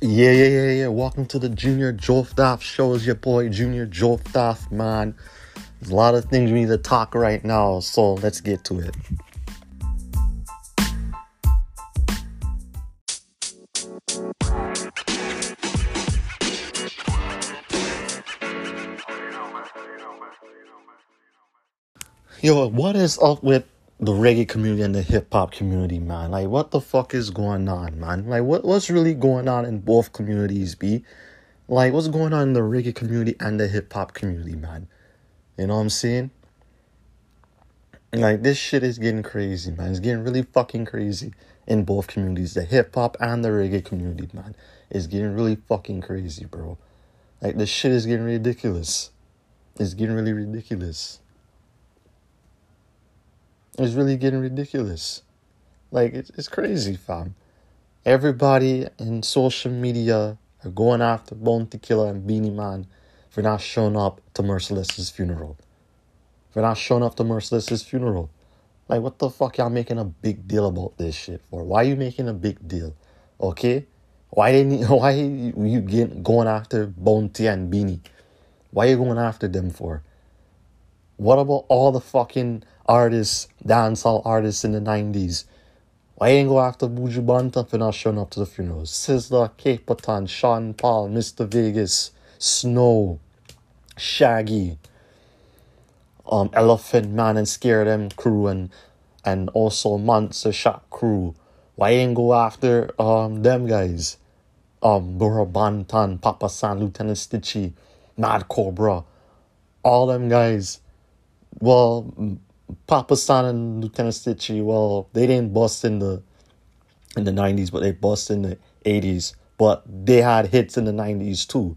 Yeah, yeah, yeah, yeah. Welcome to the Junior Joftoff show. It's your boy Junior Joftoff, man. There's a lot of things we need to talk right now, so let's get to it. Yo, what is up with the reggae community and the hip hop community, man? Like, what the fuck is going on, man? Like, what what's really going on in both communities, B? Like, what's going on in the reggae community and the hip hop community, man? You know what I'm saying? Like, this shit is getting crazy, man. It's getting really fucking crazy in both communities. The hip hop and the reggae community, man. It's getting really fucking crazy, bro. Like, this shit is getting ridiculous. It's getting really ridiculous. It's really getting ridiculous. Like, it's, it's crazy, fam. Everybody in social media are going after Bounty Killer and Beenie Man for not showing up to Merciless's funeral. For not showing up to Merciless's funeral. Like, what the fuck y'all making a big deal about this shit for? Why you making a big deal? Okay? Why didn't why you get going after Bounty and Beenie? Why you going after them for? What about all the fucking artists, dancehall artists in the 90s? Why ain't go after Buju Banton for not showing up to the funerals? Sizzla, Capleton, Sean Paul, Mr. Vegas, Snow, Shaggy, um, Elephant Man and Scare Dem crew and and also Monster Shack crew. Why ain't go after um them guys? Um Burro Banton, Papa San, Lieutenant Stitchie, Mad Cobra, all them guys well, Papa San and Lieutenant Stitchie, well, they didn't bust in the in the nineties, but they bust in the eighties. But they had hits in the nineties too.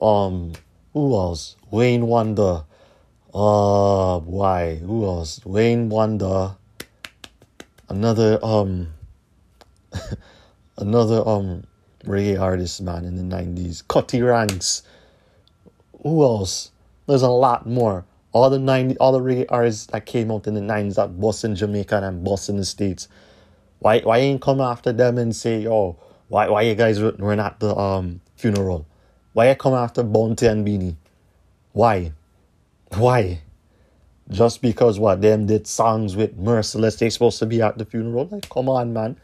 Um, who else? Wayne Wonder. Uh, why? Who else? Wayne Wonder. Another um, another um reggae artist man in the nineties. Cutty Ranks. Who else? There's a lot more all the 90 all the reggae artists that came out in the 90s that bust in Jamaica and bust in the States. Why why ain't come after them and say, oh, why why you guys were not at the um funeral? Why you come after Bounty and Beenie? Why? Why? Just because what them did songs with Merciless, they supposed to be at the funeral? Like, come on, man.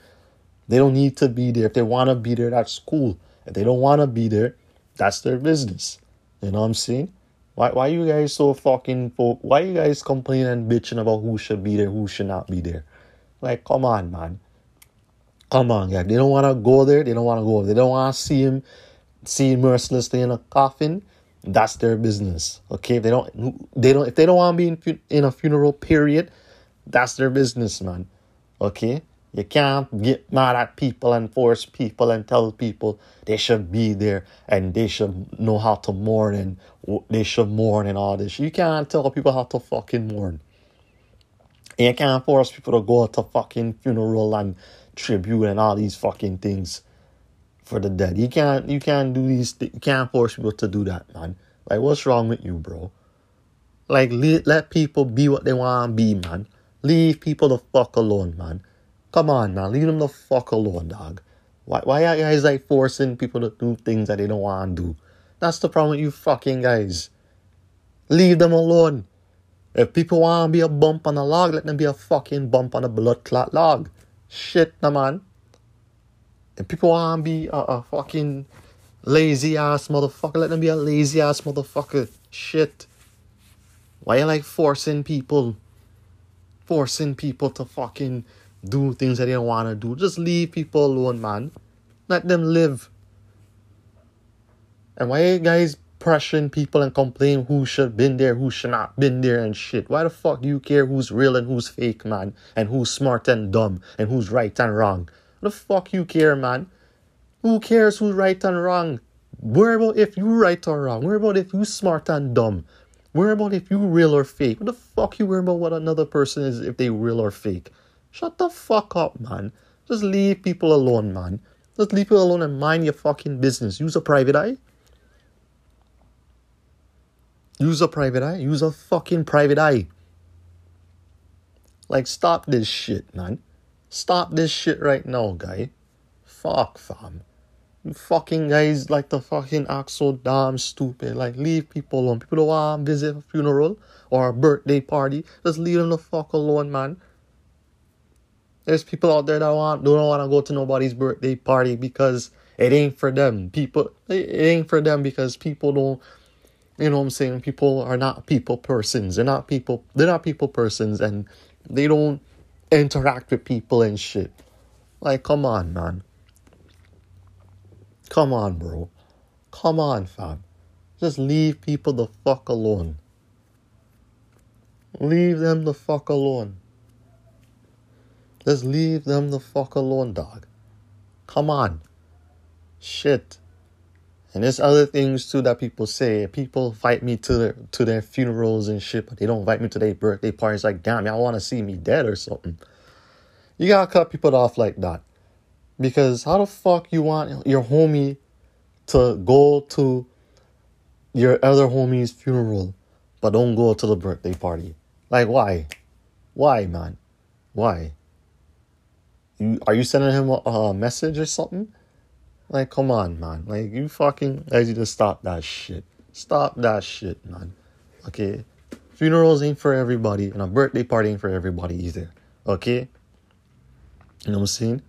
They don't need to be there. If they wanna be there, that's cool. If they don't wanna be there, that's their business. You know what I'm saying? Why why you guys so fucking fo- why you guys complaining and bitching about who should be there, who should not be there? Like, come on, man. Come on, yeah. They don't wanna go there, they don't wanna go. They don't wanna see him see him mercilessly in a coffin. That's their business. Okay? If they don't they don't if they don't wanna be in in a funeral period, that's their business, man. Okay? You can't get mad at people and force people and tell people they should be there and they should know how to mourn and they should mourn and all this. You can't tell people how to fucking mourn. You can't force people to go to fucking funeral and tribute and all these fucking things for the dead. You can't you can't do these th- you can't force people to do that, man. Like what's wrong with you, bro? Like let, let people be what they want to be, man. Leave people the fuck alone, man. Come on, man. Leave them the fuck alone, dog. Why, why are you guys like forcing people to do things that they don't want to do? That's the problem with you fucking guys. Leave them alone. If people want to be a bump on a log, let them be a fucking bump on a blood clot log. Shit, nah, man. If people want to be a, a fucking lazy ass motherfucker, let them be a lazy ass motherfucker. Shit. Why are you like forcing people? Forcing people to fucking do things that they don't want to do. Just leave people alone, man. Let them live. And why you guys pressuring people and complain who should been there, who should not been there and shit? Why the fuck do you care who's real and who's fake, man? And who's smart and dumb and who's right and wrong? What the fuck you care, man? Who cares who's right and wrong? Worry about if you're right or wrong. Worry about if you're smart and dumb. Worry about if you real or fake. What the fuck you worry about what another person is if they real or fake? Shut the fuck up, man. Just leave people alone, man. Just leave people alone and mind your fucking business. Use a private eye. Use a private eye. Use a fucking private eye. Like, stop this shit, man. Stop this shit right now, guy. Fuck, fam. You fucking guys like the fucking act so damn stupid. Like, leave people alone. People don't want to visit a funeral or a birthday party. Just leave them the fuck alone, man. There's people out there that want don't want to go to nobody's birthday party because it ain't for them. People, it ain't for them because people don't. You know what I'm saying? People are not people persons. They're not people. They're not people persons, and they don't interact with people and shit. Like, come on, man. Come on, bro. Come on, fam. Just leave people the fuck alone. Leave them the fuck alone. Just leave them the fuck alone, dog. Come on. Shit. And there's other things too that people say. People invite me to their to their funerals and shit, but they don't invite me to their birthday parties. Like, damn, y'all want to see me dead or something. You gotta cut people off like that. Because how the fuck you want your homie to go to your other homie's funeral, but don't go to the birthday party? Like why? Why, man? Why? You are you sending him a, a message or something? Like, come on, man. Like you fucking I need to stop that shit. Stop that shit, man. Okay? Funerals ain't for everybody, and a birthday party ain't for everybody either. Okay? You know what I'm saying?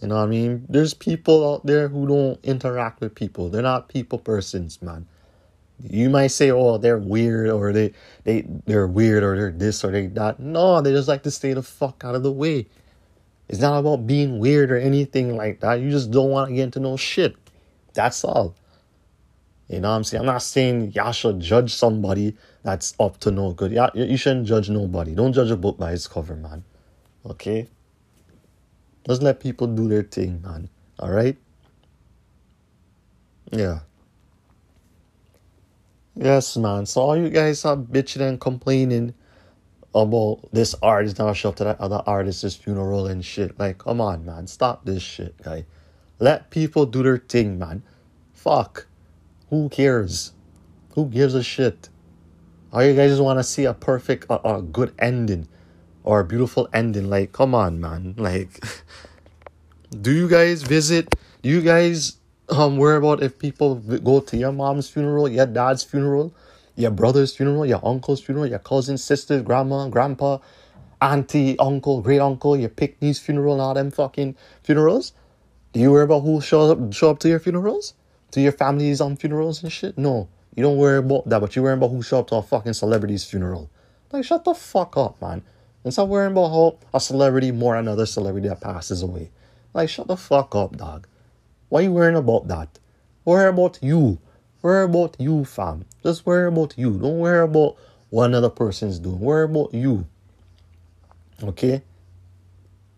You know what I mean? There's people out there who don't interact with people. They're not people persons, man. You might say, "Oh, they're weird," or "they they they're weird," or "they're this," or "they that." No, they just like to stay the fuck out of the way. It's not about being weird or anything like that. You just don't want to get into no shit. That's all. You know what I'm saying? I'm not saying y'all should judge somebody that's up to no good. Yeah, you shouldn't judge nobody. Don't judge a book by its cover, man. Okay? Just let people do their thing, man. Alright? Yeah. Yes, man. So all you guys are bitching and complaining about this artist now show up to that other artist's funeral and shit. Like, come on, man. Stop this shit, guy. Let people do their thing, man. Fuck. Who cares? Who gives a shit? All you guys just want to see a perfect, a good ending or a beautiful ending. Like, come on, man. Like, do you guys visit? Do you guys um worry about if people go to your mom's funeral, your dad's funeral, your brother's funeral, your uncle's funeral, your cousin, sister, grandma, grandpa, auntie, uncle, great uncle, your picnics funeral, and all them fucking funerals? Do you worry about who shows up show up to your funerals? To your family's on um, funerals and shit? No. You don't worry about that, but you worry about who show up to a fucking celebrity's funeral. Like shut the fuck up, man. And stop worrying about how a celebrity more another celebrity that passes away. Like, shut the fuck up, dog. Why you worrying about that? Worry about you. Worry about you, fam. Just worry about you. Don't worry about what another person's doing. Worry about you. Okay?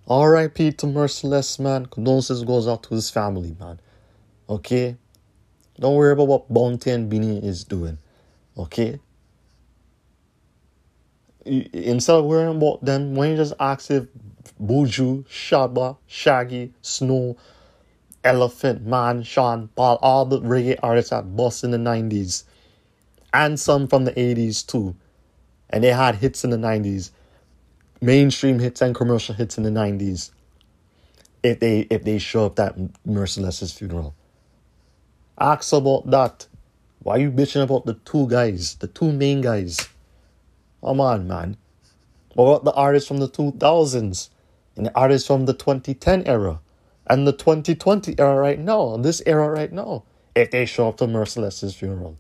R.I.P. to Merciless, man. Condolences goes out to his family, man. Okay? Don't worry about what Bounty and Beenie is doing. Okay? instead of worrying about them, when you just ask if Buju, Shabba, Shaggy, Snow, Elephant, Man, Sean, Paul, all the reggae artists that bust in the 90s, and some from the 80s too, and they had hits in the 90s, mainstream hits and commercial hits in the 90s. If they if they show up at Merciless's funeral, ask about that. Why you bitching about the two guys, the two main guys? Come on, man. What about the artists from the 2000s and the artists from the 2010 era and the 2020 era right now, this era right now, if they show up to Merciless's funeral?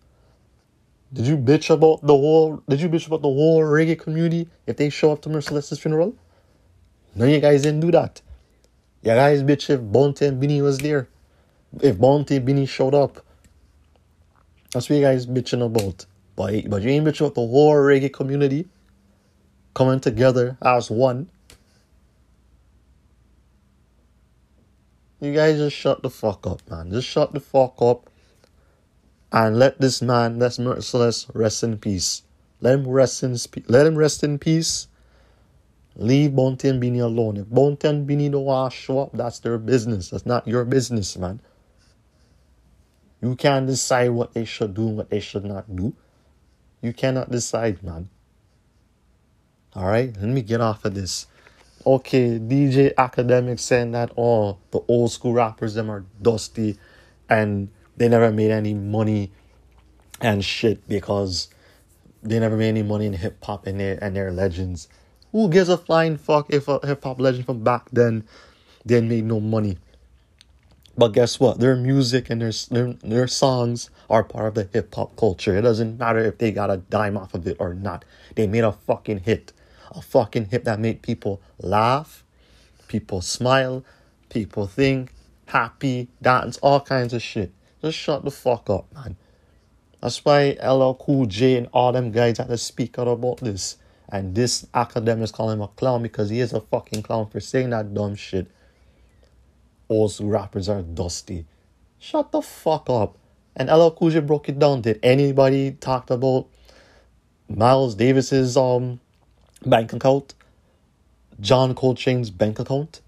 Did you bitch about the whole? Did you bitch about the whole reggae community if they show up to Merciless's funeral? No, you guys didn't do that. You guys bitch if Bounty and Beenie was there. If Bounty and Beenie showed up. That's what you guys bitching about. But, but you ain't bitching about the whole reggae community coming together as one. You guys just shut the fuck up, man. Just shut the fuck up and let this man, that's merciless, rest in peace. Let him rest in peace. let him rest in peace. Leave Bounty and Beenie alone. If Bounty and don't want to show up, that's their business. That's not your business, man. You can't decide what they should do and what they should not do. You cannot decide, man. All right, let me get off of this Okay, DJ Akademiks saying that all oh, the old school rappers them are dusty and they never made any money and shit because they never made any money in hip hop and they're and they're legends. Who gives a flying fuck if a hip hop legend from back then didn't make no money? But guess what? Their music and their, their, their songs are part of the hip hop culture. It doesn't matter if they got a dime off of it or not. They made a fucking hit. A fucking hit that made people laugh, people smile, people think, happy, dance, all kinds of shit. Just shut the fuck up, man. That's why LL Cool J and all them guys had to speak out about this. And this Akademiks call him a clown because he is a fucking clown for saying that dumb shit old rappers are dusty. Shut the fuck up. And LL Cool J broke it down. Did anybody talk about Miles Davis's um bank account? John Coltrane's bank account?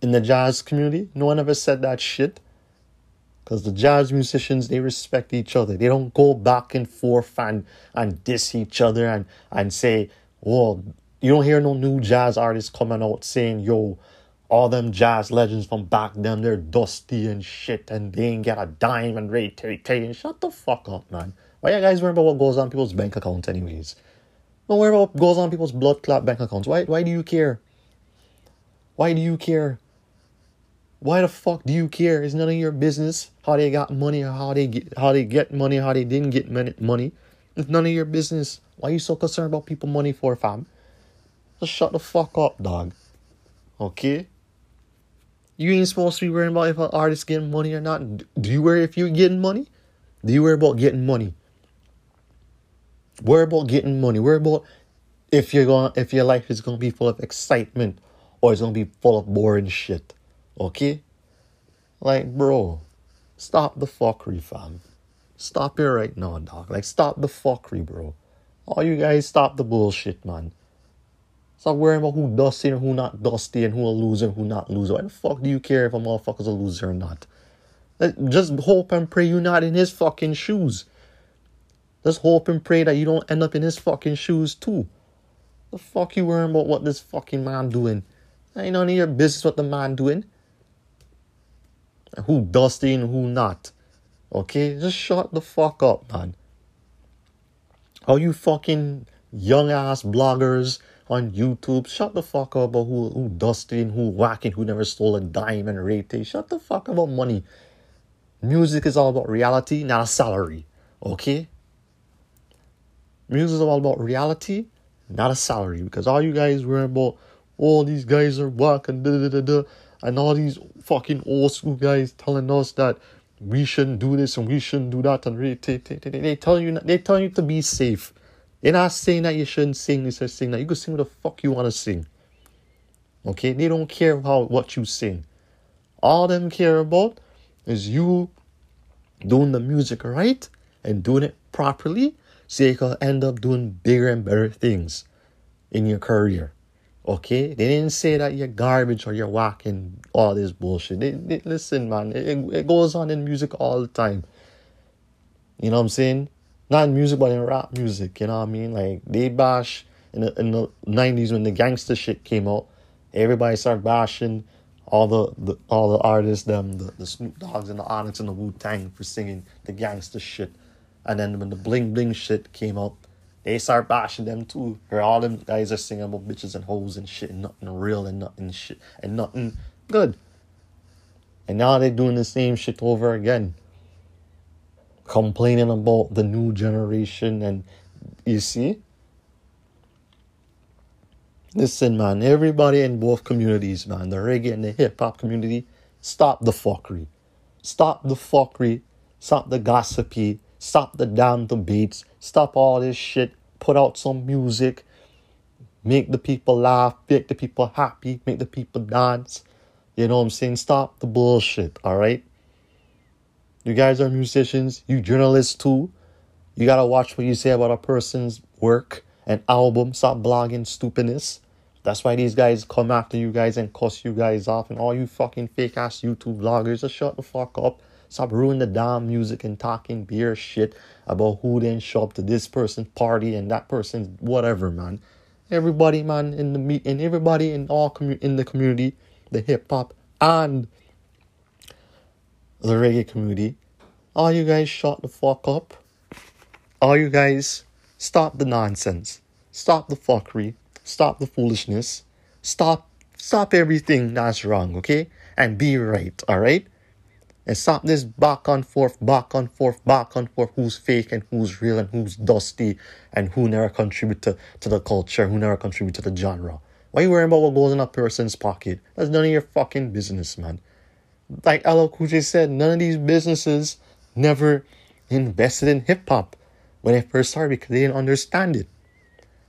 In the jazz community? No one ever said that shit. Because the jazz musicians, they respect each other. They don't go back and forth and, and diss each other and, and say, well, you don't hear no new jazz artists coming out saying, yo, all them jazz legends from back then, they're dusty and shit, and they ain't get a dime and Ray Terry Tay. Shut the fuck up, man. Why you guys worry about what goes on people's bank accounts, anyways? Don't worry about what goes on people's blood clot bank accounts. Why? Why do you care? Why do you care? Why the fuck do you care? It's none of your business how they got money or how they get how they get money, how they didn't get money. It's none of your business. Why are you so concerned about people money for, fam? Just shut the fuck up, dog. Okay? You ain't supposed to be worrying about if an artist getting money or not. Do you worry if you're getting money? Do you worry about getting money? Worry about getting money. Worry about if you're going if your life is gonna be full of excitement or it's gonna be full of boring shit. Okay? Like, bro, stop the fuckery, fam. Stop it right now, dog. Like, stop the fuckery, bro. All you guys stop the bullshit, man. Stop worrying about who dusty and who not dusty and who a loser and who not loser. Why the fuck do you care if a motherfucker's a loser or not? Just hope and pray you're not in his fucking shoes. Just hope and pray that you don't end up in his fucking shoes too. The fuck you worrying about what this fucking man doing? Ain't none of your business what the man doing. who dusty and who not. Okay? Just shut the fuck up, man. All you fucking young ass bloggers on YouTube. Shut the fuck up about who, who dusting, who whacking, who never stole a dime and rate. Shut the fuck up about money. Music is all about reality, not a salary. Okay? Music is all about reality, not a salary. Because all you guys worry about, all oh, these guys are whacking, da da da da, and all these fucking old school guys telling us that we shouldn't do this and we shouldn't do that and they, they, they, they tell you they tell you to be safe. They're not saying that you shouldn't sing. They said sing that. You can sing what the fuck you want to sing. Okay? They don't care how what you sing. All them care about is you doing the music right and doing it properly so you can end up doing bigger and better things in your career. Okay? They didn't say that you're garbage or you're whacking all this bullshit. They, they, listen, man, it, it goes on in music all the time. You know what I'm saying? not in music, but in rap music. You know what I mean? Like they bash in the in the nineties when the gangster shit came out. Everybody started bashing all the, the all the artists, them the, the Snoop Dogs and the Onyx and the Wu Tang for singing the gangster shit. And then when the bling bling shit came out, they start bashing them too. Where all them guys are singing about bitches and hoes and shit and nothing real and nothing shit and nothing good. And now they're doing the same shit over again. Complaining about the new generation and you see? Listen man everybody in both communities man the reggae and the hip-hop community stop the fuckery. Stop the fuckery. Stop the gossipy stop the damn debates stop all this shit put out some music make the people laugh make the people happy make the people dance you know what i'm saying stop the bullshit all right you guys are musicians, you journalists too. You gotta watch what you say about a person's work and album. Stop blogging stupidness. That's why these guys come after you guys and cuss you guys off. And all you fucking fake ass YouTube vloggers, just shut the fuck up. Stop ruining the damn music and talking beer shit about who didn't show up to this person's party and that person's whatever, man. everybody, man, in the meet, and everybody in all commu- in the community, the hip hop and the reggae community, all you guys shut the fuck up. All you guys stop the nonsense. Stop the fuckery. Stop the foolishness. Stop stop everything that's wrong, okay? And be right, alright? And stop this back and forth, back and forth, back and forth, who's fake and who's real and who's dusty and who never contribute to, to the culture, who never contribute to the genre. Why are you worrying about what goes in a person's pocket? That's none of your fucking business, man. Like LL Cool said, none of these businesses never invested in hip hop when it first started because they didn't understand it.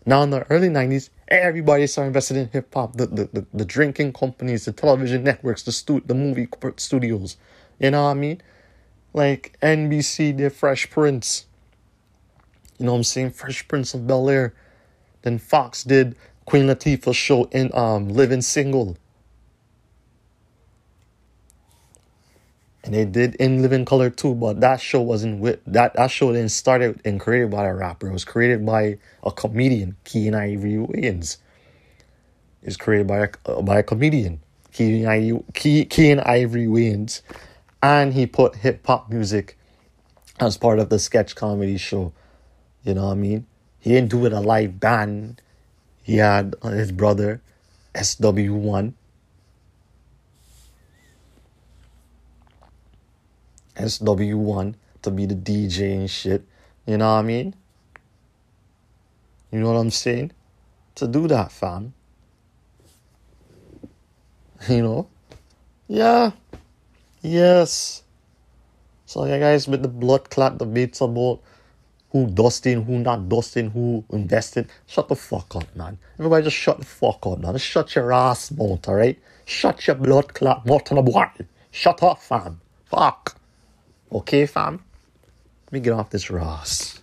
Now in the early 90s, everybody started investing in hip hop. The, the, the, the, drinking companies, the television networks, the stu- the movie studios. You know what I mean? Like NBC did Fresh Prince. You know what I'm saying? Fresh Prince of Bel Air. Then Fox did Queen Latifah's show in um Living Single. And they did In Living Color too, but that show wasn't with that that show didn't start and created by a rapper. It was created by a comedian, Keenen Ivory Wayans. It's created by a by a comedian, Ivory, Keenen Ivory Wayans and he put hip hop music as part of the sketch comedy show. You know what I mean? He didn't do it a live band. He had his brother, SW1. SW1 to be the DJ and shit. You know what I mean? You know what I'm saying? To do that, fam. You know? Yeah. Yes. So yeah, guys, with the blood clot the debates about who dusting, who not dusting, who invested, shut the fuck up, man. Everybody just shut the fuck up, man. Just shut your ass mouth, alright? Shut your blood clot mouth on the boy. Shut up, fam. Fuck. Okay, fam? Let me get off this Ross.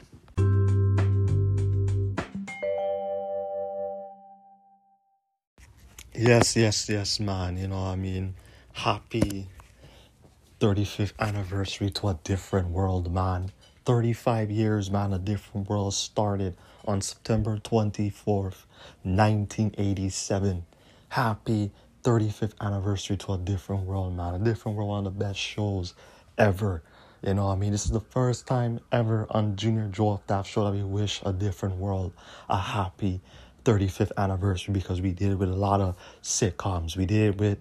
Yes, yes, yes, man. You know I mean? Happy 35th anniversary to a different world, man. 35 years, man, a different world started on September 24th, 1987. Happy 35th anniversary to a different world, man. A different world, one of the best shows ever. You know, I mean, this is the first time ever on Junior Joe That Show that we wish a different world a happy 35th anniversary because we did it with a lot of sitcoms. We did it with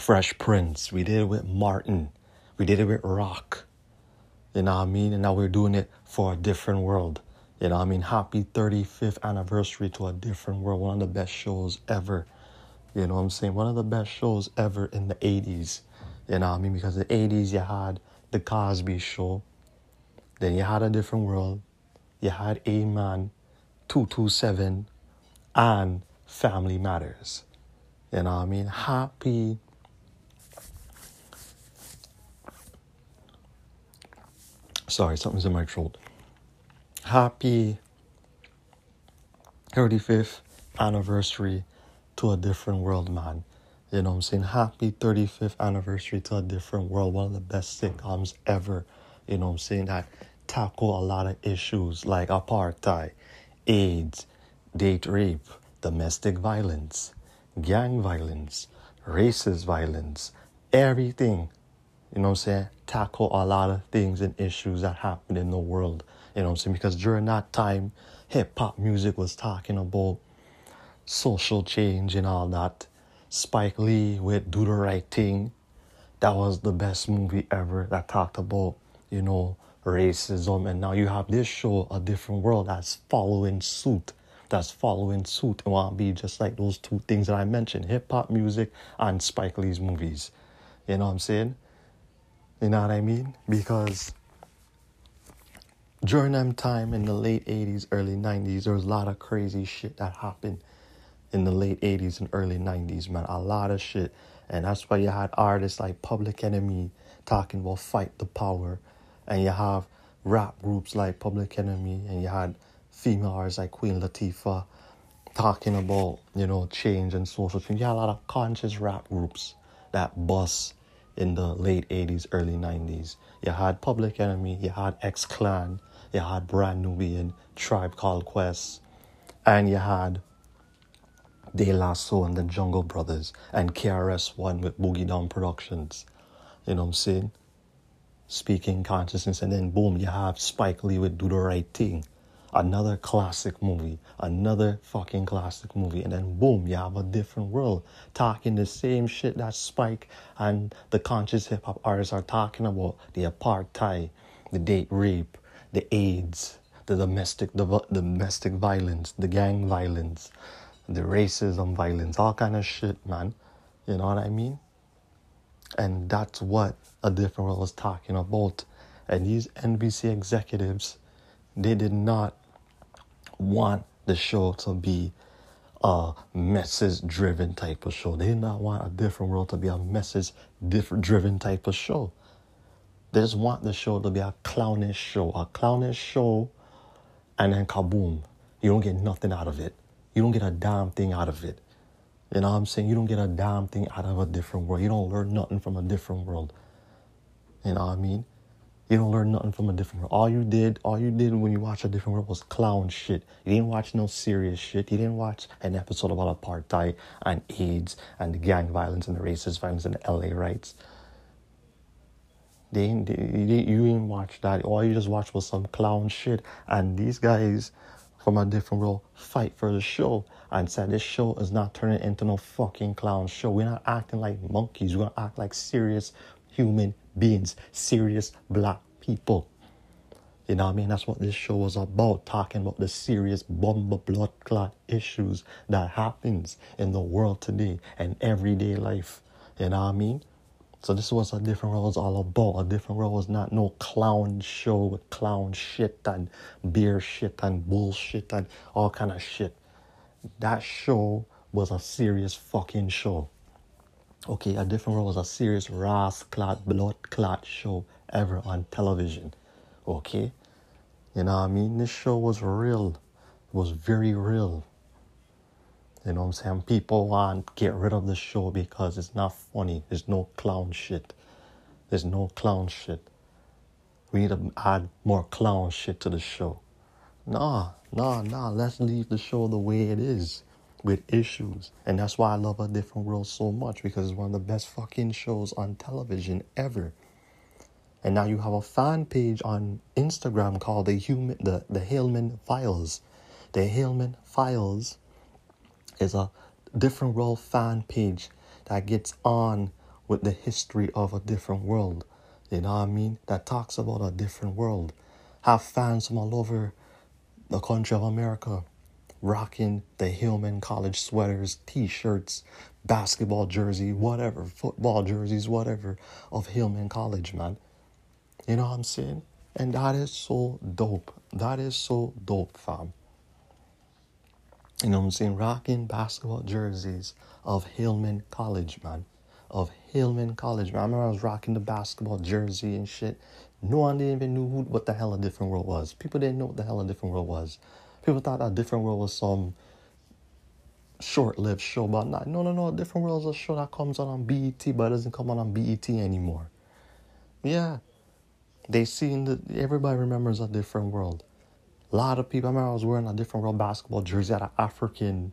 Fresh Prince. We did it with Martin. We did it with Roc. You know what I mean? And now we're doing it for a different world. You know what I mean? Happy 35th anniversary to a different world. One of the best shows ever. You know what I'm saying? One of the best shows ever in the 80s. You know what I mean? Because in the 80s you had The Cosby Show. Then you had A Different World. You had Amen 227 and Family Matters. You know what I mean? Happy Sorry, something's in my throat. Happy 35th anniversary to a different world, man. You know what I'm saying? Happy 35th anniversary to a different world. One of the best sitcoms ever. You know what I'm saying? That tackle a lot of issues like apartheid, AIDS, date rape, domestic violence, gang violence, racist violence, everything you know what I'm saying, tackle a lot of things and issues that happen in the world. You know what I'm saying? Because during that time, hip hop music was talking about social change and all that. Spike Lee with Do the Right Thing. That was the best movie ever that talked about, you know, racism. And now you have this show, A Different World, that's following suit. That's following suit and want to be just like those two things that I mentioned hip hop music and Spike Lee's movies. You know what I'm saying? You know what I mean? Because during that time in the late 80s, early 90s, there was a lot of crazy shit that happened in the late 80s and early 90s, man. A lot of shit. And that's why you had artists like Public Enemy talking about fight the power. And you have rap groups like Public Enemy. And you had female artists like Queen Latifah talking about, you know, change and social change. You had a lot of conscious rap groups that bust in the late 80s, early 90s. You had Public Enemy, you had X Clan, you had Brand Nubian, Tribe Called Quest, And you had De La Soul and the Jungle Brothers and KRS-One with Boogie Down Productions. You know what I'm saying? Speaking consciousness, and then boom, you have Spike Lee with Do the Right Thing. Another classic movie, another fucking classic movie, and then boom, you have a different world talking the same shit that Spike and the conscious hip hop artists are talking about the apartheid, the date rape, the AIDS, the domestic the domestic violence, the gang violence, the racism violence, all kind of shit, man. You know what I mean? And that's what a different world was talking about. And these NBC executives, they did not want the show to be a message driven type of show. They did not want a different world to be a message driven type of show. They just want the show to be a clownish show, a clownish show, and then kaboom, you don't get nothing out of it. You don't get a damn thing out of it. You know what I'm saying? You don't get a damn thing out of a different world. You don't learn nothing from a different world. You know what I mean? You don't learn nothing from a different world. All you did, all you did when you watched a different world was clown shit. You didn't watch no serious shit. You didn't watch an episode about apartheid and AIDS and gang violence and the racist violence and LA riots. They, they, they, you didn't watch that. All you just watched was some clown shit. And these guys from a different world fight for the show and said this show is not turning into no fucking clown show. We're not acting like monkeys. We're gonna act like serious human beings, serious black people. You know what I mean? That's what this show was about, talking about the serious bomber blood clot issues that happens in the world today and everyday life. You know what I mean? So this was a different world was all about. A different world was not no clown show with clown shit and beer shit and bullshit and all kind of shit. That show was a serious fucking show. Okay, a different world was a serious ras clot, blood clot show ever on television. Okay? You know what I mean? This show was real. It was very real. You know what I'm saying? People want get rid of the show because it's not funny. There's no clown shit. There's no clown shit. We need to add more clown shit to the show. Nah, nah, nah. Let's leave the show the way it is with issues. And that's why I love A Different World so much because it's one of the best fucking shows on television ever. And now you have a fan page on Instagram called the Human the, the Hillman Files. The Hillman Files is a different world fan page that gets on with the history of a different world. You know what I mean? That talks about a different world. Have fans from all over the country of America rocking the Hillman College sweaters, t shirts, basketball jersey, whatever, football jerseys, whatever of Hillman College, man. You know what I'm saying? And that is so dope. That is so dope, fam. You know what I'm saying? Rocking basketball jerseys of Hillman College, man. Of Hillman College, man. I remember I was rocking the basketball jersey and shit. No one didn't even knew who, what the hell a different world was. People didn't know what the hell a different world was. People thought a different world was some short-lived show, but not. No, no, no. Different world is a show that comes on on BET, but it doesn't come on on BET anymore. Yeah, they seen that everybody remembers a different world. A lot of people. I remember I was wearing a different world basketball jersey at an African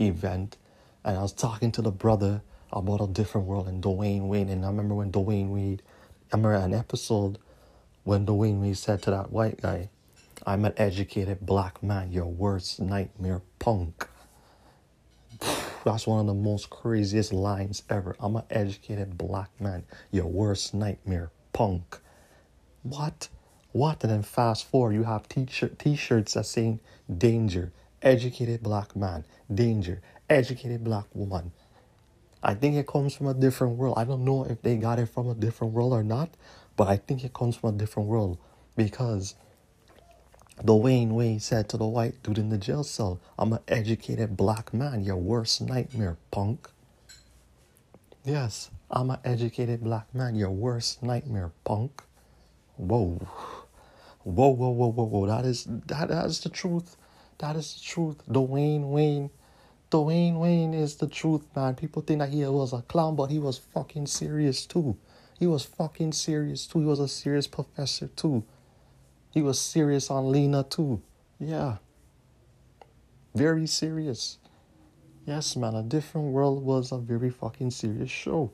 event, and I was talking to the brother about a different world and Dwayne Wayne. And I remember when Dwayne Wayne, I remember an episode when Dwayne Wayne said to that white guy, I'm an educated black man, your worst nightmare punk. That's one of the most craziest lines ever. I'm an educated black man, your worst nightmare punk. What? What? And then fast forward, you have t-shirt, t-shirts that saying danger, educated black man, danger, educated black woman. I think it comes from a different world. I don't know if they got it from a different world or not, but I think it comes from a different world because Dwayne Wayne said to the white dude in the jail cell, I'm an educated black man, your worst nightmare, punk. Yes, I'm an educated black man, your worst nightmare, punk. Whoa. Whoa, whoa, whoa, whoa, whoa. That is that, that is the truth. That is the truth. Dwayne Wayne. Dwayne Wayne is the truth, man. People think that he was a clown, but he was fucking serious too. He was fucking serious too. He was a serious professor too. He was serious on Lena too. Yeah. Very serious. Yes, man, A Different World was a very fucking serious show.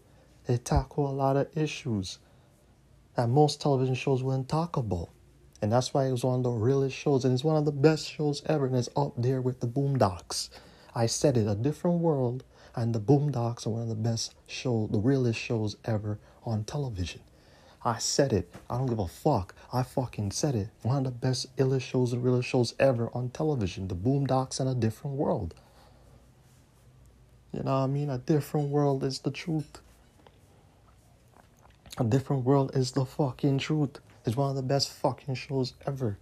It tackled a lot of issues that most television shows wouldn't talk about. And that's why it was one of the realest shows, and it's one of the best shows ever, and it's up there with the Boondocks. I said it, A Different World and the Boondocks are one of the best shows, the realest shows ever on television. I said it. I don't give a fuck. I fucking said it. One of the best, illest shows and realest shows ever on television. The Boondocks and A Different World. You know what I mean? A Different World is the truth. A Different World is the fucking truth. It's one of the best fucking shows ever.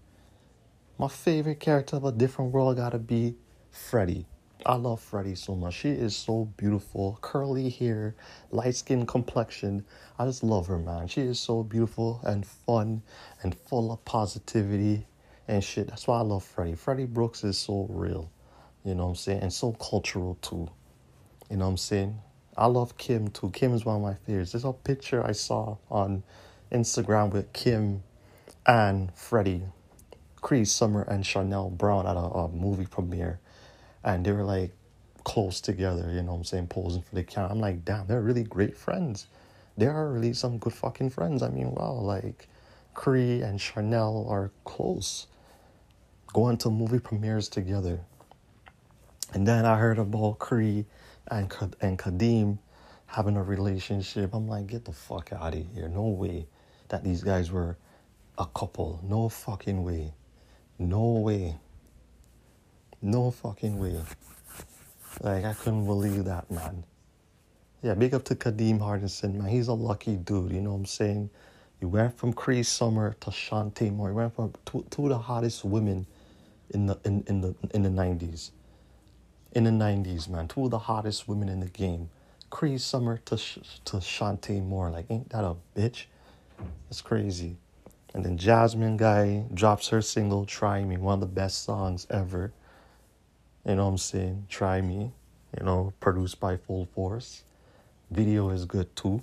My favorite character of A Different World gotta be Freddie. I love Freddie so much. She is so beautiful, curly hair, light skin complexion. I just love her, man. She is so beautiful and fun and full of positivity and shit. That's why I love Freddie. Freddie Brooks is so real, you know what I'm saying? And so cultural too. You know what I'm saying? I love Kim too. Kim is one of my favorites. There's a picture I saw on Instagram with Kim and Freddie, Cree Summer, and Charnele Brown at a, a movie premiere and they were like close together, you know what I'm saying, posing for the camera. I'm like, damn, they're really great friends. They are really some good fucking friends. I mean, wow, like Cree and Charnele are close. Going to movie premieres together. And then I heard about Cree and and Kadeem having a relationship. I'm like, get the fuck out of here. No way that these guys were a couple. No fucking way. No way. No fucking way. Like, I couldn't believe that, man. Yeah, big up to Kadeem Hardison, man. He's a lucky dude, you know what I'm saying? He went from Cree Summer to Chanté Moore. He went from two, two of the hottest women in the in, in the in the 90s. In the 90s, man. Two of the hottest women in the game. Cree Summer to to Chanté Moore. Like, ain't that a bitch? That's crazy. And then Jasmine Guy drops her single "Try Me," one of the best songs ever. You know what I'm saying? Try Me, you know, produced by Full Force. Video is good too.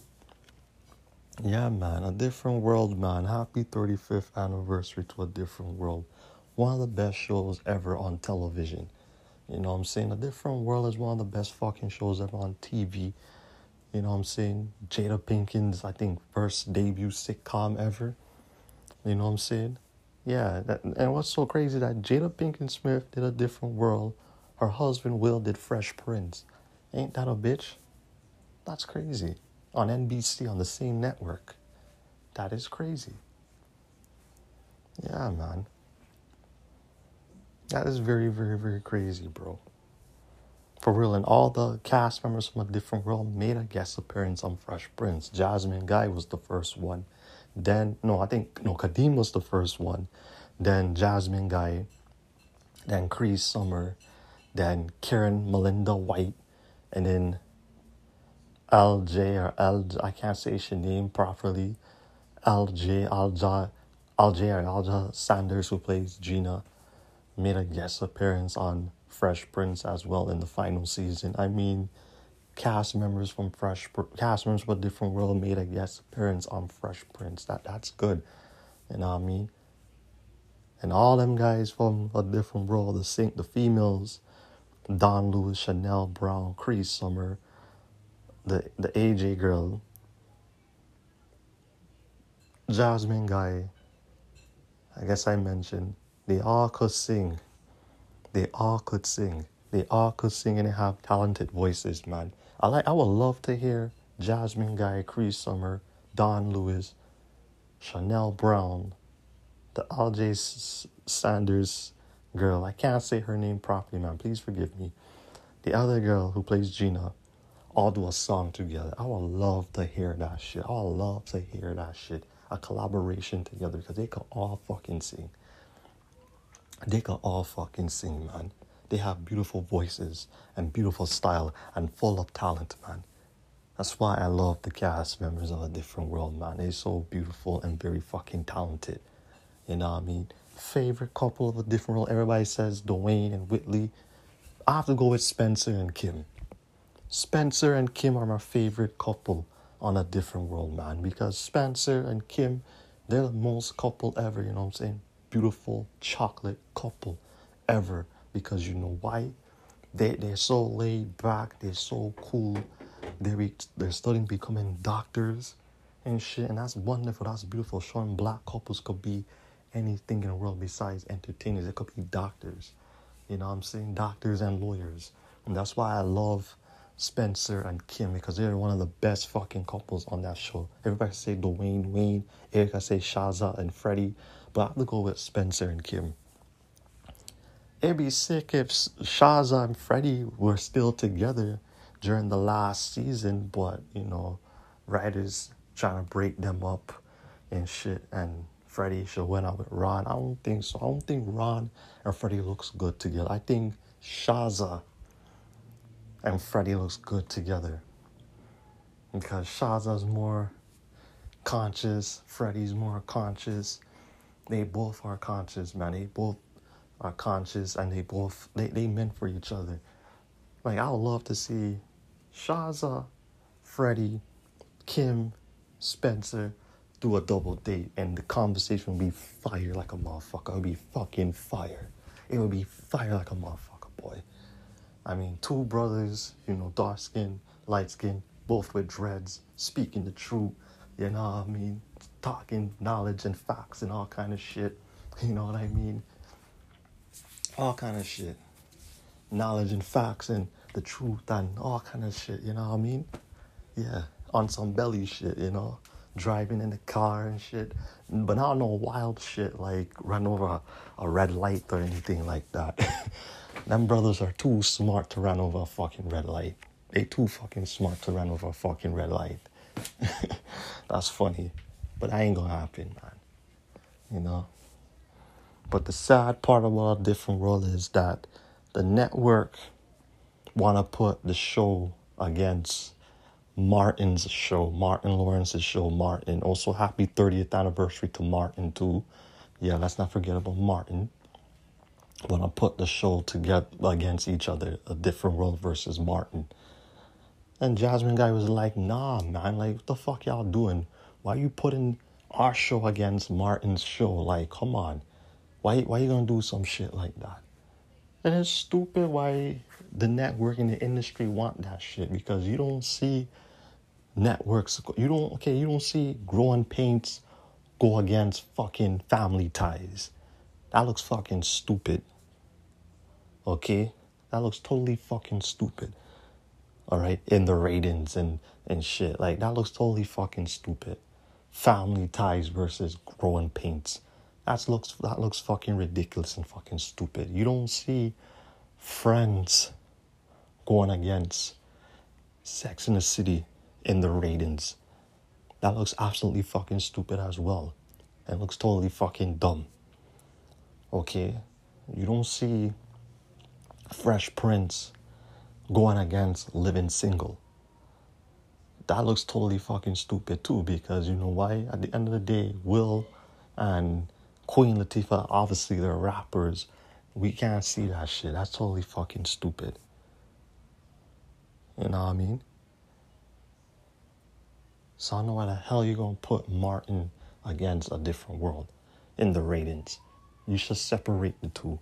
Yeah, man, a different world, man. Happy 35th anniversary to a different world. One of the best shows ever on television. You know what I'm saying? A different world is one of the best fucking shows ever on TV. You know what I'm saying? Jada Pinkins, I think, first debut sitcom ever. You know what I'm saying? Yeah, that, and what's so crazy that Jada Pinkett Smith did a different world her husband Will did Fresh Prince. Ain't that a bitch? That's crazy. On NBC on the same network. That is crazy. Yeah, man. That is very, very, very crazy, bro. For real, and all the cast members from a different world made a guest appearance on Fresh Prince. Jasmine Guy was the first one. Then, no, I think, no, Kadeem was the first one. Then Jasmine Guy. Then Cree Summer then Karen Malina White, and then LJ or L I can't say her name properly. LJ Alja LJ or Alja Sanders who plays Gina made a guest appearance on Fresh Prince as well in the final season. I mean cast members from Fresh cast members from a different world made a guest appearance on Fresh Prince. That that's good. You know what I mean? And all them guys from a different world, the sing the females Dawn Lewis, Charnele Brown, Cree Summer, the the AJ girl, Jasmine Guy. I guess I mentioned they all could sing. They all could sing. They all could sing and they have talented voices, man. I like. I would love to hear Jasmine Guy, Cree Summer, Dawn Lewis, Charnele Brown, the LJ Sanders girl. I can't say her name properly, man. Please forgive me. The other girl who plays Gina, all do a song together. I would love to hear that shit. I would love to hear that shit. A collaboration together because they can all fucking sing. They can all fucking sing, man. They have beautiful voices and beautiful style and full of talent, man. That's why I love the cast members of A Different World, man. They're so beautiful and very fucking talented. You know what I mean? Favorite couple of a different world. Everybody says Dwayne and Whitley. I have to go with Spencer and Kim. Spencer and Kim are my favorite couple on a different world, man. Because Spencer and Kim, they're the most couple ever, you know what I'm saying? Beautiful chocolate couple ever. because you know why? They they're so laid back, they're so cool. They're they're starting becoming doctors and shit, and that's wonderful. That's beautiful. Showing black couples could be anything in the world besides entertainers. It could be doctors. You know what I'm saying? Doctors and lawyers. And that's why I love Spencer and Kim because they're one of the best fucking couples on that show. Everybody say Dwayne Wayne, Erica say Shazza and Freddie, but I have to go with Spencer and Kim. It'd be sick if Shazza and Freddie were still together during the last season, but you know, writers trying to break them up and shit, and Freddie should went out with Ron. I don't think so. I don't think Ron and Freddie looks good together. I think Shazza and Freddie looks good together because Shazza's more conscious, Freddie's more conscious. They both are conscious, man. They both are conscious and they both they, they meant for each other. Like I would love to see Shazza, Freddie, Kim, Spencer do a double date and the conversation would be fire like a motherfucker. It would be fucking fire. It would be fire like a motherfucker, boy. I mean, two brothers, you know, dark skin, light skin, both with dreads, speaking the truth, you know what I mean? Talking knowledge and facts and all kind of shit. You know what I mean? All kind of shit. Knowledge and facts and the truth and all kind of shit, you know what I mean? Yeah, on some belly shit, you know? Driving in the car and shit. But not no wild shit like run over a, a red light or anything like that. Them brothers are too smart to run over a fucking red light. They too fucking smart to run over a fucking red light. That's funny. But that ain't gonna happen, man. You know? But the sad part about a different world is that the network wanna put the show against Martin's show, Martin Lawrence's show, Martin. Also, happy 30th anniversary to Martin too. Yeah, let's not forget about Martin. When I put the show together against each other, a different world versus Martin. And Jasmine Guy was like, nah, man, like what the fuck y'all doing? Why you putting our show against Martin's show? Like, come on. Why why you gonna do some shit like that? And it's stupid why the network and the industry want that shit because you don't see networks you don't okay, you don't see growing pains go against fucking family ties. That looks fucking stupid. Okay? That looks totally fucking stupid. Alright? In the ratings and, and shit. Like that looks totally fucking stupid. Family ties versus growing pains. That looks that looks fucking ridiculous and fucking stupid. You don't see friends going against Sex in the City in the ratings. That looks absolutely fucking stupid as well. It looks totally fucking dumb. Okay? You don't see Fresh Prince going against Living Single. That looks totally fucking stupid too because you know why? At the end of the day, Will and Queen Latifah, obviously they're rappers. We can't see that shit. That's totally fucking stupid. You know what I mean? So I don't know why the hell you're gonna put Martin against a different world in the ratings. You should separate the two.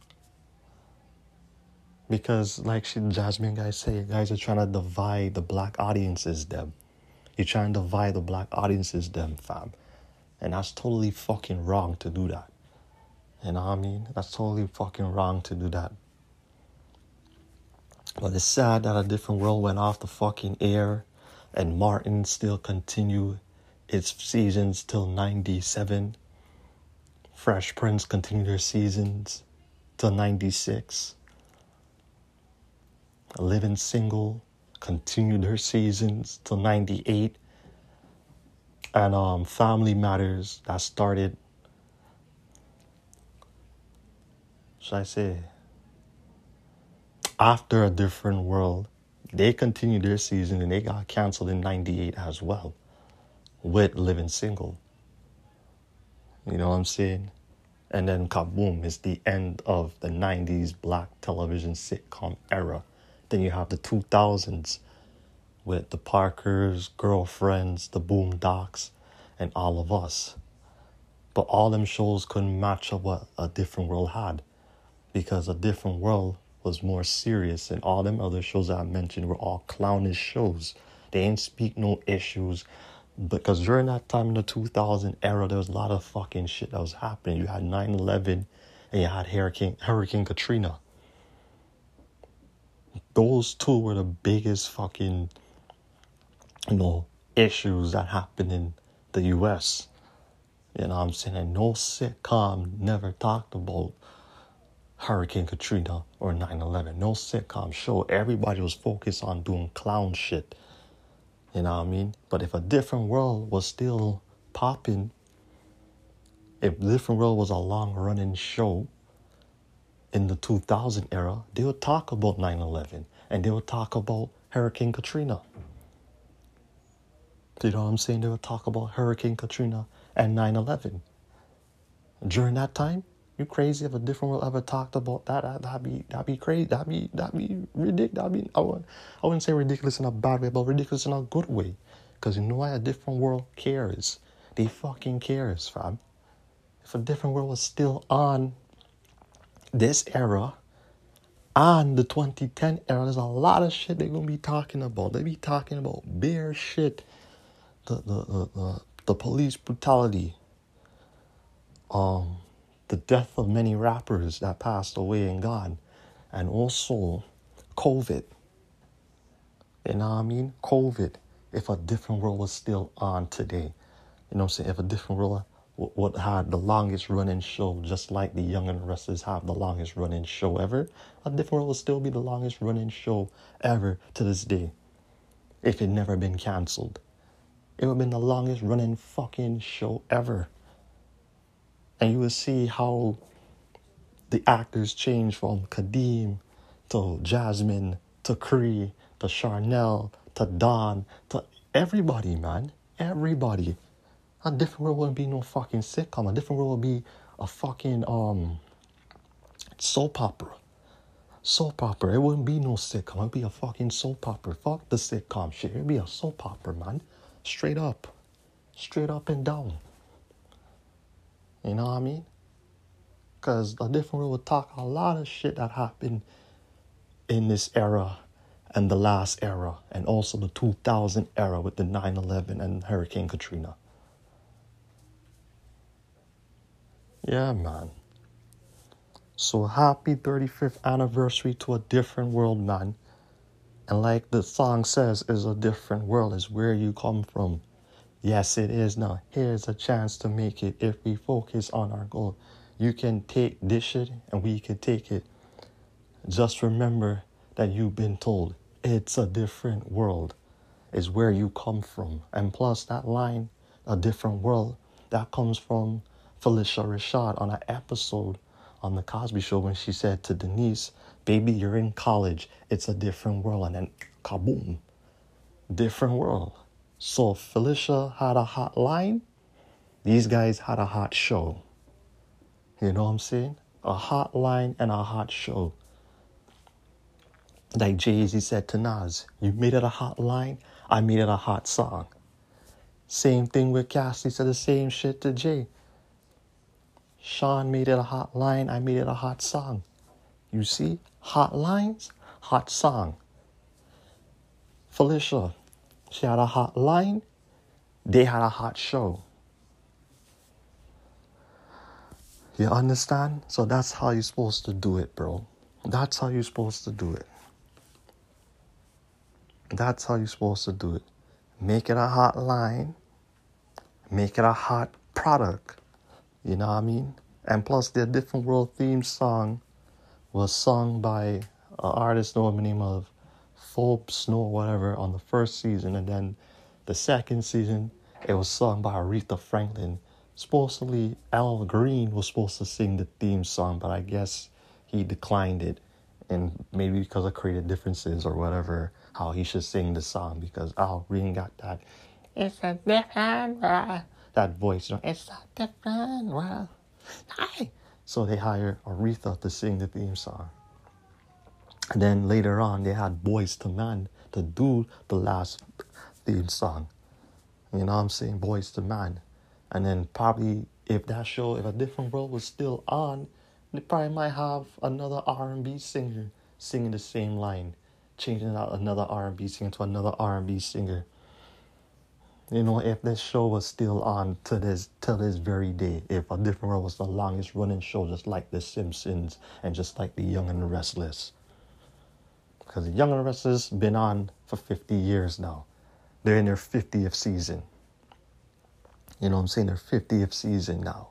Because like she Jasmine Guys say, you guys are trying to divide the black audiences them. You're trying to divide the black audiences them, fam. And that's totally fucking wrong to do that. You know what I mean? That's totally fucking wrong to do that. But it's sad that a different world went off the fucking air and Martin still continued its seasons till 97. Fresh Prince continued their seasons till 96. Living Single continued her seasons till 98. And um, Family Matters that started, should I say, after a different world, they continued their season and they got canceled in 98 as well with Living Single. You know what I'm saying? And then kaboom, it's the end of the 90s black television sitcom era. Then you have the 2000s with the Parkers, Girlfriends, the Boondocks, and all of us. But all them shows couldn't match up what a different world had because a different world was more serious, and all them other shows I mentioned were all clownish shows. They ain't speak no issues. Because during that time in the 2000 era, there was a lot of fucking shit that was happening. You had 9 11 and you had Hurricane, Hurricane Katrina. Those two were the biggest fucking, you know, issues that happened in the US. You know what I'm saying? And no sitcom never talked about Hurricane Katrina or 9 11. No sitcom show. Everybody was focused on doing clown shit. You know what I mean? But if a different world was still popping, if different world was a long running show in the 2000 era, they would talk about 9 11 and they would talk about Hurricane Katrina. You know what I'm saying? They would talk about Hurricane Katrina and 9 11. During that time, you crazy if a different world ever talked about that? that that'd be that'd be crazy. That'd be that'd be ridiculous. That'd be I wouldn't, I wouldn't say ridiculous in a bad way, but ridiculous in a good way. Cause you know why a different world cares. They fucking cares, fam. If a different world was still on this era, on the 2010 era, there's a lot of shit they're gonna be talking about. They be talking about bare shit, the the the, the, the police brutality, um, the death of many rappers that passed away and gone, and also COVID. You know what I mean? COVID. If a different world was still on today, you know what I'm saying? If a different world would had the longest running show, just like the Young and Restless have the longest running show ever, a different world will still be the longest running show ever to this day. If it never been canceled, it would have been the longest running fucking show ever and you will see how the actors change from Kadeem to Jasmine to Cree to Charnele to Dawn to everybody, man. Everybody. A different world wouldn't be no fucking sitcom. A different world would be a fucking um soap opera. Soap opera. It wouldn't be no sitcom. It'd be a fucking soap opera. Fuck the sitcom shit. It'd be a soap opera, man. Straight up. Straight up and down. You know what I mean? Because a different world would talk a lot of shit that happened in this era and the last era, and also the 2000 era with the 9 11 and Hurricane Katrina. Yeah, man. So happy 35th anniversary to a different world, man. And like the song says, is a different world, is where you come from. Yes, it is now. Here's a chance to make it if we focus on our goal. You can take this shit and we can take it. Just remember that you've been told it's a different world, is where you come from. And plus, that line, a different world, that comes from Phylicia Rashad on an episode on The Cosby Show when she said to Denise, Baby, you're in college. It's a different world. And then kaboom, different world. So Phylicia had a hot line. These guys had a hot show. You know what I'm saying? A hot line and a hot show. Like Jay Z said to Nas, you made it a hot line, I made it a hot song. Same thing with Cassie said the same shit to Jay. Sean made it a hot line, I made it a hot song. You see? Hot lines, hot song. Phylicia, she had a hot line. They had a hot show. You understand? So that's how you're supposed to do it, bro. That's how you're supposed to do it. That's how you're supposed to do it. Make it a hot line. Make it a hot product. You know what I mean? And plus, the Different World theme song was sung by an artist known by the name of Phoebe Snow whatever on the first season, and then the second season it was sung by Aretha Franklin. Supposedly Al Green was supposed to sing the theme song, but I guess he declined it, and maybe because of creative differences or whatever, how he should sing the song because Al Green got that. It's a different world. That voice, you know, it's a different world. Hi. So they hired Aretha to sing the theme song. And then later on, they had Boys to Men to do the last theme song. You know what I'm saying? Boys to Men. And then probably if that show, if a different world was still on, they probably might have another R&B singer singing the same line, changing out another R&B singer to another R&B singer. You know, if this show was still on to this till this very day, if A Different World was the longest running show, just like The Simpsons and just like The Young and the Restless. Because The Young Restless been on for 50 years now. They're in their 50th season. You know what I'm saying? Their 50th season now.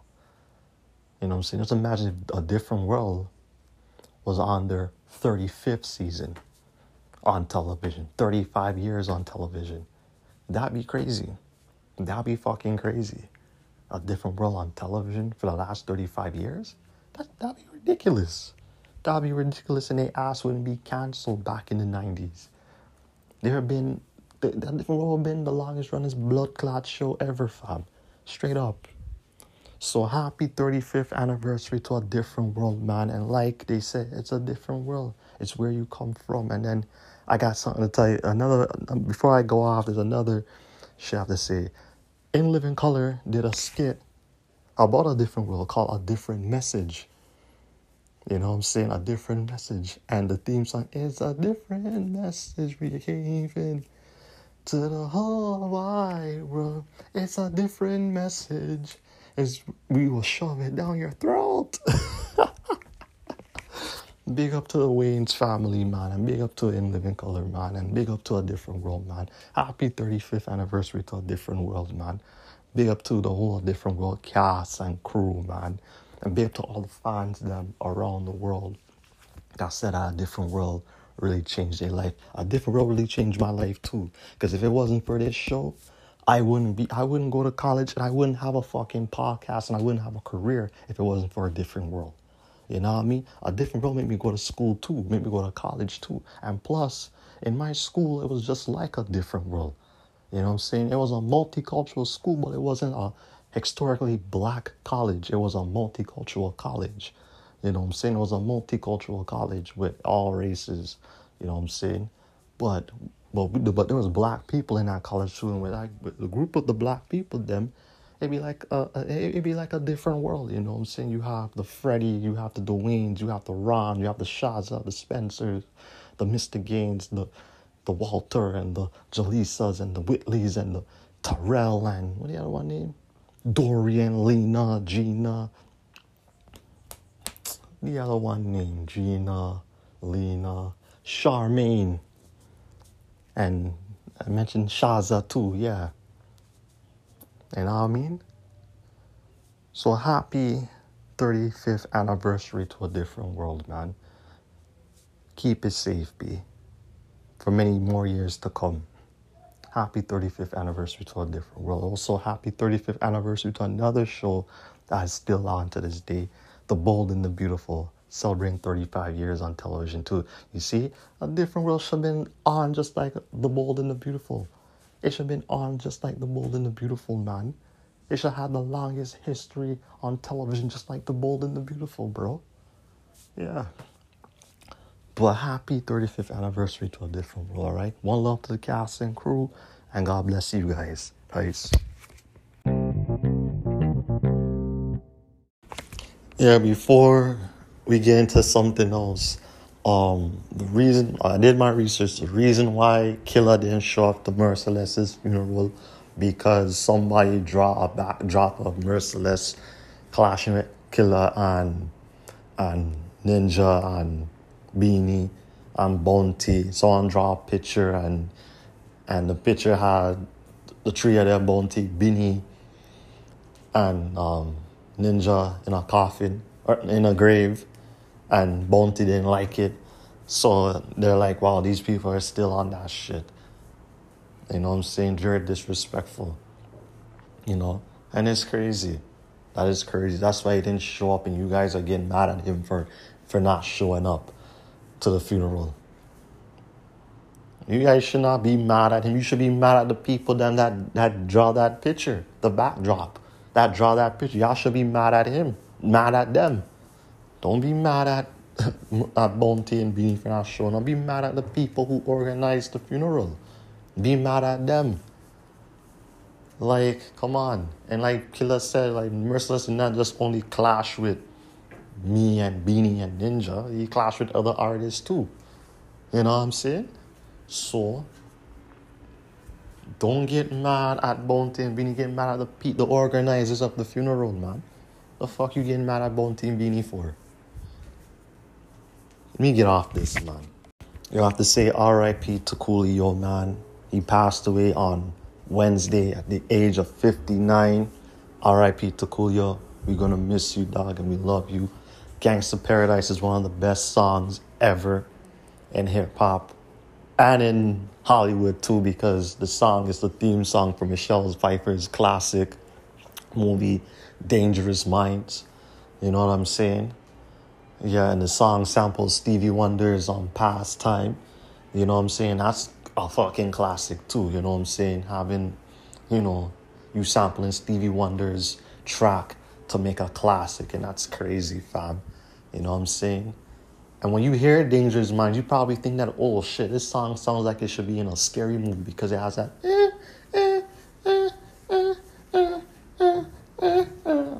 You know what I'm saying? Just imagine if A Different World was on their 35th season on television, 35 years on television. That'd be crazy. That'd be fucking crazy. A different world on television for the last 35 years? That, that'd be ridiculous. That'd be ridiculous and their ass wouldn't be cancelled back in the 90s. There have been, different world been the longest running blood clot show ever, fam. Straight up. So happy 35th anniversary to a different world, man. And like they said, it's a different world. It's where you come from. And then I got something to tell you. Another um, before I go off, there's another shit I have to say. In Living Color did a skit about a different world called A Different Message. You know I'm saying? A different message. And the theme song is a different message we gave in to the whole wide world. It's a different message. It's, we will shove it down your throat. Big up to the Wayans family, man, and big up to In Living Color, man, and big up to a different world, man. Happy 35th anniversary to a different world, man. Big up to the whole different world cast and crew, man. And big up to all the fans that around the world that said a different world really changed their life. A different world really changed my life too. Because if it wasn't for this show, I wouldn't be I wouldn't go to college and I wouldn't have a fucking podcast and I wouldn't have a career if it wasn't for a different world. You know what I mean? A different world made me go to school too, made me go to college too. And plus, in my school, it was just like a different world. You know what I'm saying? It was a multicultural school, but it wasn't a historically black college. It was a multicultural college. You know what I'm saying? It was a multicultural college with all races. You know what I'm saying? But but but there was black people in that college too, and with, like, with the group of the black people, them it'd be like a, it'd be like a different world, you know what I'm saying? You have the Freddie, you have the Dwaynes, you have the Ron, you have the Shazza, the Spencers, the Mr. Gaines, the the Walter and the Jaleesas and the Whitleys and the Terrell and what the other one name? Dorian, Lena, Gina. The other one named Gina, Lena, Charmaine, and I mentioned Shazza too, yeah. What I mean? So happy 35th anniversary to a different world, man. Keep it safe, B. For many more years to come. Happy 35th anniversary to a different world. Also, happy 35th anniversary to another show that is still on to this day The Bold and the Beautiful, celebrating 35 years on television, too. You see, a different world should have been on just like The Bold and the Beautiful. It should have been on just like The Bold and the Beautiful, man. It should have the longest history on television, just like The Bold and the Beautiful, bro. Yeah. But happy 35th anniversary to a different world, alright? One love to the cast and crew, and God bless you guys. Peace. Yeah, before we get into something else, um, the reason I did my research, the reason why Killer didn't show up to Merciless's funeral because somebody draw a backdrop of Merciless clashing with Killer and and Ninja and Beenie and Bounty. Someone draw a picture and and the picture had the three of them, Bounty, Beenie, and um, Ninja in a coffin or in a grave and Bounty didn't like it. So they're like, wow, these people are still on that shit. You know what I'm saying? Very disrespectful. You know? And it's crazy. That is crazy. That's why he didn't show up and you guys are getting mad at him for, for not showing up to the funeral. You guys should not be mad at him. You should be mad at the people then that, that draw that picture, the backdrop, that draw that picture. Y'all should be mad at him, mad at them. Don't be mad at at Bounty and Beenie for not showing up. Be mad at the people who organized the funeral. Be mad at them. Like, come on. And like Killer said, like Merciless did not just only clash with me and Beenie and Ninja. He clashed with other artists too. You know what I'm saying? So, don't get mad at Bounty and Beenie. Get mad at the pe- the organizers of the funeral, man. The fuck you getting mad at Bounty and Beenie for? Let me get off this, man. You have to say R.I.P. to Coolio, man. He passed away on Wednesday at the age of 59. R.I.P. to Coolio. We're gonna miss you, dog, and we love you. Gangsta Paradise is one of the best songs ever in hip hop and in Hollywood too, because the song is the theme song for Michelle Pfeiffer's classic movie Dangerous Minds. You know what I'm saying? Yeah, and the song samples Stevie Wonder's on Pastime. You know what I'm saying? That's a fucking classic too. You know what I'm saying? Having, you know, you sampling Stevie Wonder's track to make a classic, and that's crazy, fam. You know what I'm saying? And when you hear Dangerous Minds, you probably think that, oh shit, this song sounds like it should be in a scary movie because it has that. Eh, eh, eh,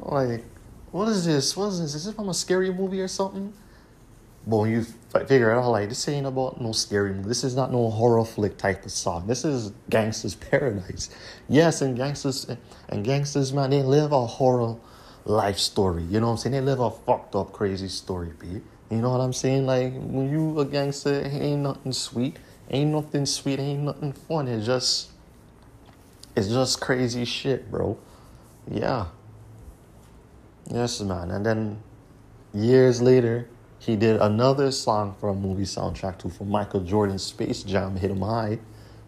like, what is this? What is this? Is this from a scary movie or something? But when you figure it out, like, this ain't about no scary movie. This is not no horror flick type of song. This is Gangster's Paradise. Yes, and Gangsters, and Gangsters, man, they live a horror life story. You know what I'm saying? They live a fucked up, crazy story, B. You know what I'm saying? Like when you a gangster, ain't nothing sweet, ain't nothing sweet, ain't nothing fun. It's just, it's just crazy shit, bro. Yeah. Yes, man. And then years later, he did another song for a movie soundtrack too for Michael Jordan's Space Jam, Hit 'em High,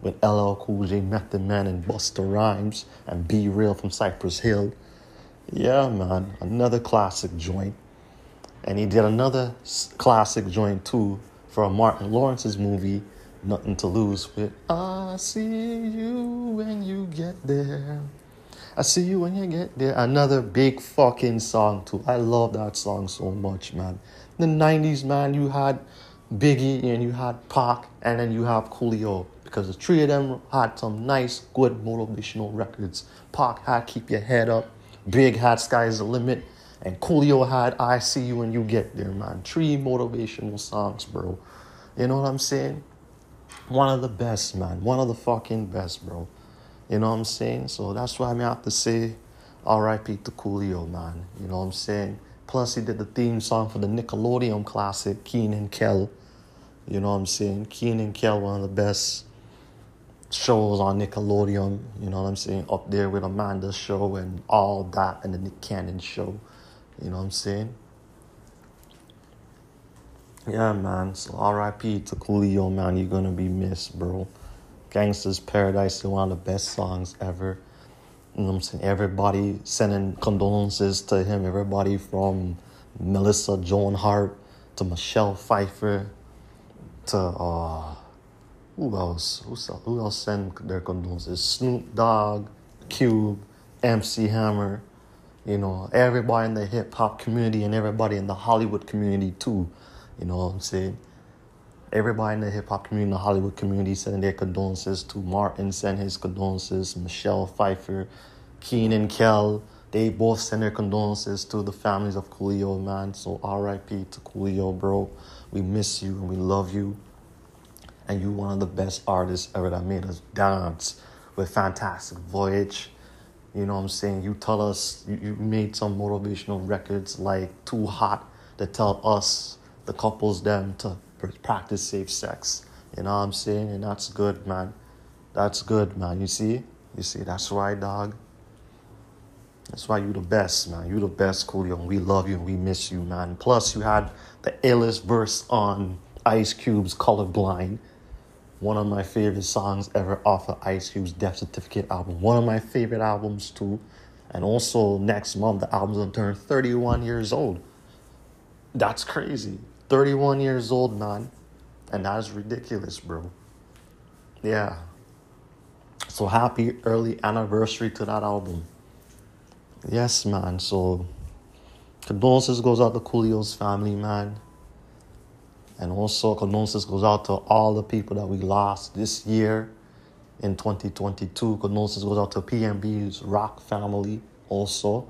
with LL Cool J, Method Man, and Busta Rhymes, and B-Real from Cypress Hill. Yeah, man. Another classic joint. And he did another classic joint too for Martin Lawrence's movie, Nothing to Lose, with I see you when you get there. I see you when you get there. Another big fucking song too. I love that song so much, man. In the 90s, man, you had Biggie and you had Pac and then you have Coolio because the three of them had some nice, good motivational records. Pac had Keep Your Head Up, Big had Sky's the Limit, and Coolio had I See You When You Get There, man. Three motivational songs, bro. You know what I'm saying? One of the best, man. One of the fucking best, bro. You know what I'm saying? So that's why I have to say RIP to Coolio, man. You know what I'm saying? Plus, he did the theme song for the Nickelodeon classic, Keen Kenan Kel. You know what I'm saying? Keen Kenan Kel, one of the best shows on Nickelodeon. You know what I'm saying? Up there with Amanda's show and all that, and the Nick Cannon show. You know what I'm saying? Yeah, man. So RIP to Coolio, man. You're gonna be missed, bro. Gangsta's Paradise is one of the best songs ever. You know what I'm saying? Everybody sending condolences to him. Everybody from Melissa Joan Hart to Michelle Pfeiffer to uh who else? Who else, who else send their condolences? Snoop Dogg, Cube, MC Hammer, you know, everybody in the hip hop community and everybody in the Hollywood community too. You know what I'm saying? Everybody in the hip hop community, the Hollywood community, sending their condolences to Martin, send his condolences. Michelle Pfeiffer, Kenan Kel, they both send their condolences to the families of Coolio, man. So R.I.P. to Coolio, bro. We miss you and we love you. And you're one of the best artists ever that made us dance with Fantastic Voyage you know what I'm saying? You tell us, you, you made some motivational records like Too Hot that tell us, the couples, them to practice safe sex. You know what I'm saying? And that's good, man. That's good, man. You see? You see, that's right, dog. That's why you the best, man. You the best, Coolio. We love you and we miss you, man. Plus, you had the illest verse on Ice Cube's Colorblind one of my favorite songs ever off of Ice Cube's Death Certificate album. One of my favorite albums too. And also next month the album's gonna turn 31 years old. That's crazy. 31 years old, man. And that is ridiculous, bro. Yeah. So happy early anniversary to that album. Yes, man. So condolences goes out to Coolio's family, man. And also, condolences goes out to all the people that we lost this year in 2022. Condolences goes out to PnB's Rock family also.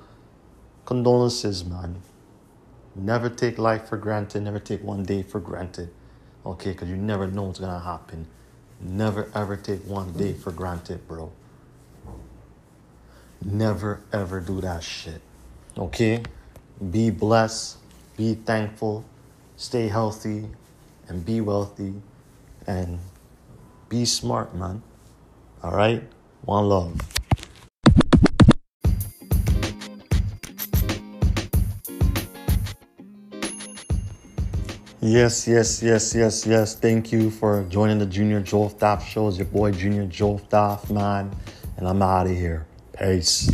Condolences, man. Never take life for granted. Never take one day for granted. Okay, because you never know what's gonna happen. Never ever take one day for granted, bro. Never ever do that shit. Okay? Be blessed, be thankful, stay healthy, and be wealthy, and be smart, man. All right? One love. Yes, yes, yes, yes, yes. Thank you for joining the Junior Jolf Show. It's your boy Junior Jolf man. And I'm out of here. Peace.